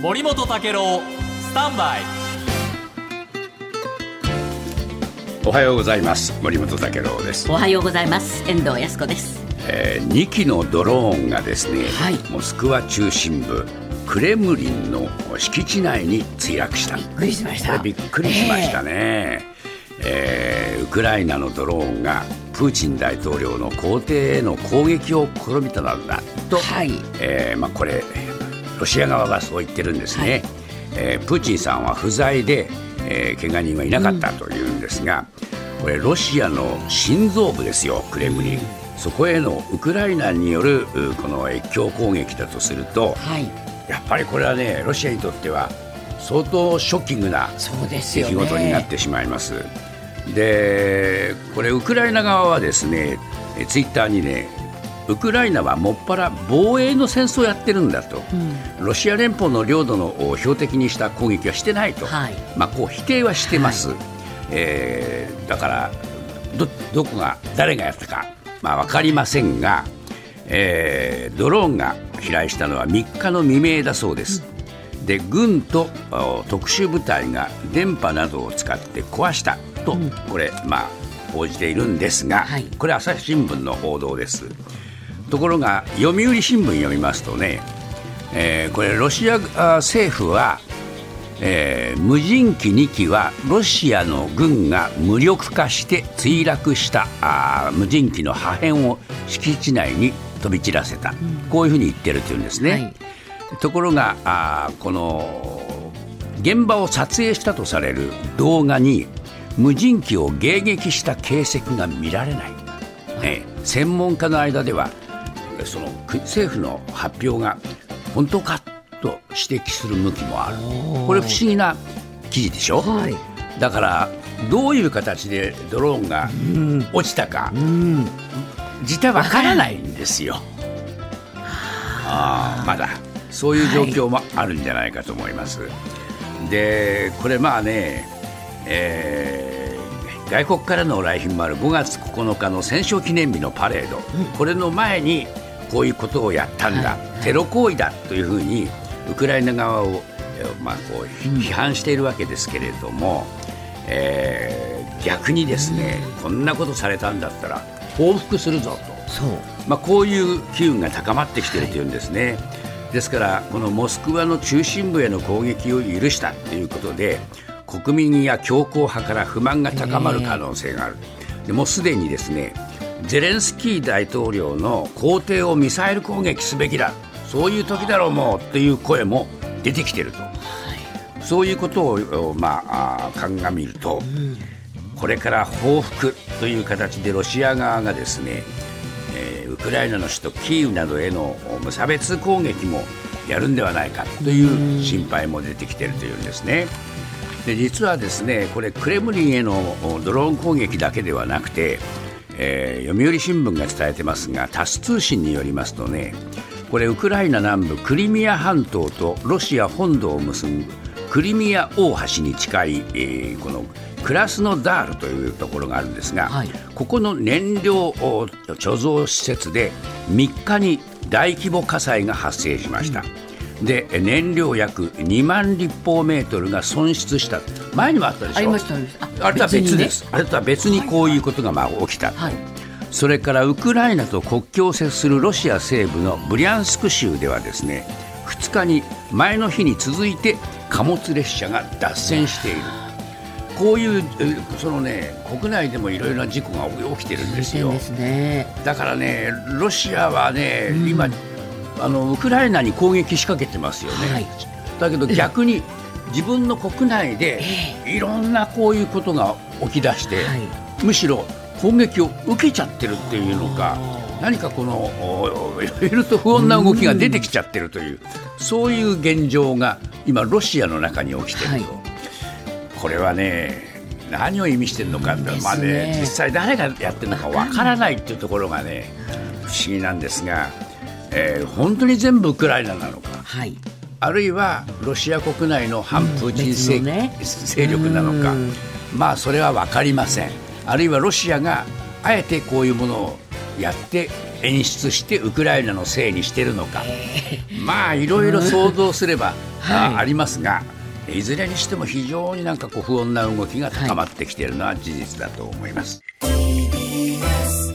森本武郎スタンバイ。おはようございます。森本武郎です。おはようございます。遠藤康子です。えー、2機のドローンがですね、はい。モスクワ中心部クレムリンの敷地内に墜落した。びっくりしました。びっくりしましたね、えー。ウクライナのドローンがプーチン大統領の公邸への攻撃を試みたのだと、はい。えーまあ、これロシア側はそう言ってるんですね、えープーチンさんは不在で、えー、怪我人はいなかったというんですが、これロシアの心臓部ですよクレムリン。そこへのウクライナによるうこの越境攻撃だとするとはい。やっぱりこれはねロシアにとっては相当ショッキングな出来事になってしまいます。でこれウクライナ側はですねえツイッターにねウクライナはもっぱら防衛の戦争をやってるんだと、ロシア連邦の領土のお標的にした攻撃はしてないと、はい。まあ、こう否定はしてます、えーだからどどこが誰がやったか、まあ、分かりませんが、えードローンが飛来したのは3日の未明だそうです。で軍とお特殊部隊が電波などを使って壊したと、これ、まあ、報じているんですが、はい。これ朝日新聞の報道ですところが読売新聞読みますとね、えーこれロシアあ政府は、えー無人機2機はロシアの軍が無力化して墜落したあー無人機の破片を敷地内に飛び散らせた、こういうふうに言ってるというんですね。はい。ところがあーこの現場を撮影したとされる動画に無人機を迎撃した形跡が見られない、ね、専門家の間ではそのく政府の発表が本当かと指摘する向きもある。これ不思議な記事でしょ、はい。だからどういう形でドローンが落ちたか、実態わからないんですよ。あーまだ。そういう状況もあるんじゃないかと思います。でこれまあね、えー外国からの来賓もある。5月9日の戦勝記念日のパレード、これの前にこういうことをやったんだ、テロ行為だというふうにウクライナ側を、えーまあ、こう批判しているわけですけれども、えー逆にですね、こんなことされたんだったら報復するぞと。そう。まあ、こういう機運が高まってきているというんですね、ですから、このモスクワの中心部への攻撃を許したということで、国民や強硬派から不満が高まる可能性がある、でもうすでにですねゼレンスキー大統領の皇帝をミサイル攻撃すべきだ、そういう時だろうもうという声も出てきていると、そういうことを、まあ、鑑みると、これから報復という形でロシア側がですね、えーウクライナの首都キーウなどへの無差別攻撃もやるんではないかという心配も出てきているというんですね。で実はですねこれクレムリンへのドローン攻撃だけではなくて、えー読売新聞が伝えてますがタス通信によりますとねこれウクライナ南部クリミア半島とロシア本土を結ぶクリミア大橋に近い、えーこのクラスノダールというところがあるんですが、はいここの燃料貯蔵施設で3日に大規模火災が発生しました。で燃料約2万立方メートルが損失した。前にもあったでしょ？ありましたありましたあれとは別です、あれとは別にこういうことがまあ起きた、はい。それからウクライナと国境を接するロシア西部のブリャンスク州ではですね2日に前の日に続いて貨物列車が脱線している。こういうえそのね国内でもいろいろな事故が起きてるんですよ。すね。だからねロシアはね、今あのウクライナに攻撃仕掛けてますよね、はい。だけど逆に自分の国内でいろんなこういうことが起き出して、はい。むしろ攻撃を受けちゃってるっていうのか何かこのおいろいろと不穏な動きが出てきちゃってるという、そういう現状が今ロシアの中に起きてると、はい。これはね何を意味してるのか、ねまあね、実際誰がやってるのかわからないっていうところがね不思議なんですが、えー本当に全部ウクライナなのか。はい。あるいはロシア国内の反プーチン勢,、ね。勢力なのか。うん。まあそれは分かりません。あるいはロシアがあえてこういうものをやって演出してウクライナのせいにしてるのか。まあいろいろ想像すればはい。あありますがいずれにしても非常になんかこう不穏な動きが高まってきているのは事実だと思います。TBS